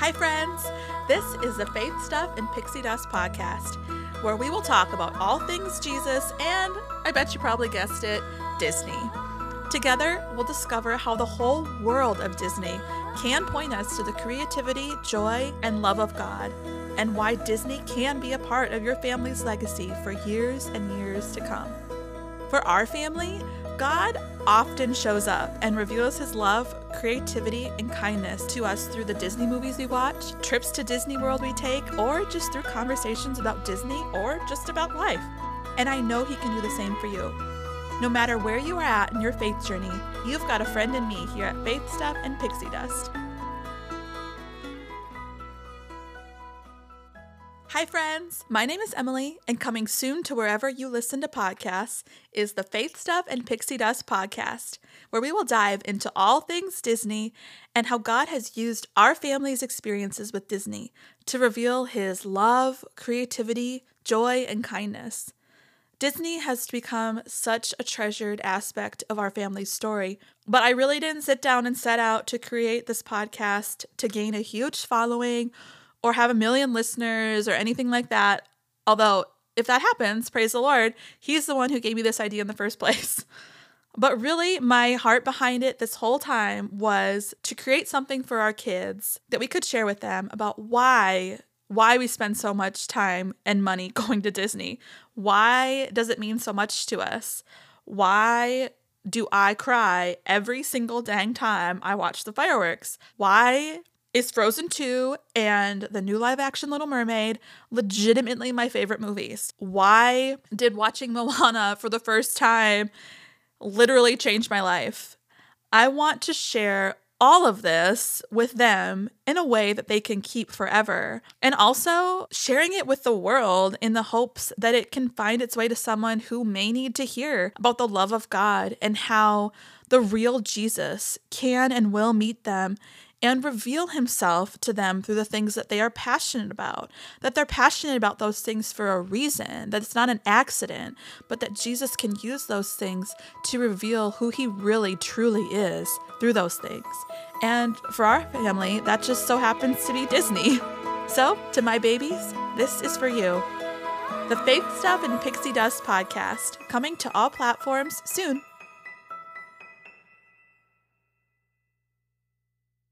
Hi, friends. This is the Faith Stuff and Pixie Dust podcast, where we will talk about all things Jesus and, I bet you probably guessed it, Disney. Together, we'll discover how the whole world of Disney can point us to the creativity, joy, and love of God, and why Disney can be a part of your family's legacy for years and years to come. For our family, God often shows up and reveals his love, creativity, and kindness to us through the Disney movies we watch, trips to Disney World we take, or just through conversations about Disney or just about life. And I know he can do the same for you. No matter where you are at in your faith journey, you've got a friend in me here at Faith Stuff and Pixie Dust. Hi, friends. My name is Emily, and coming soon to wherever you listen to podcasts is the Faith Stuff and Pixie Dust podcast, where we will dive into all things Disney and how God has used our family's experiences with Disney to reveal his love, creativity, joy, and kindness. Disney has become such a treasured aspect of our family's story, but I really didn't sit down and set out to create this podcast to gain a huge following or have a million listeners or anything like that. Although, if that happens, praise the Lord, He's the one who gave me this idea in the first place. But really, my heart behind it this whole time was to create something for our kids that we could share with them about why why we spend so much time and money going to Disney. Why does it mean so much to us? Why do I cry every single dang time I watch the fireworks? Why is Frozen 2 and the new live action Little Mermaid legitimately my favorite movies? Why did watching Moana for the first time literally change my life? I want to share all of this with them in a way that they can keep forever. And also sharing it with the world in the hopes that it can find its way to someone who may need to hear about the love of God and how the real Jesus can and will meet them and reveal himself to them through the things that they are passionate about. That they're passionate about those things for a reason, that it's not an accident, but that Jesus can use those things to reveal who he really truly is through those things. And for our family, that just so happens to be Disney. So, to my babies, this is for you. The Faith Stuff and Pixie Dust podcast, coming to all platforms soon.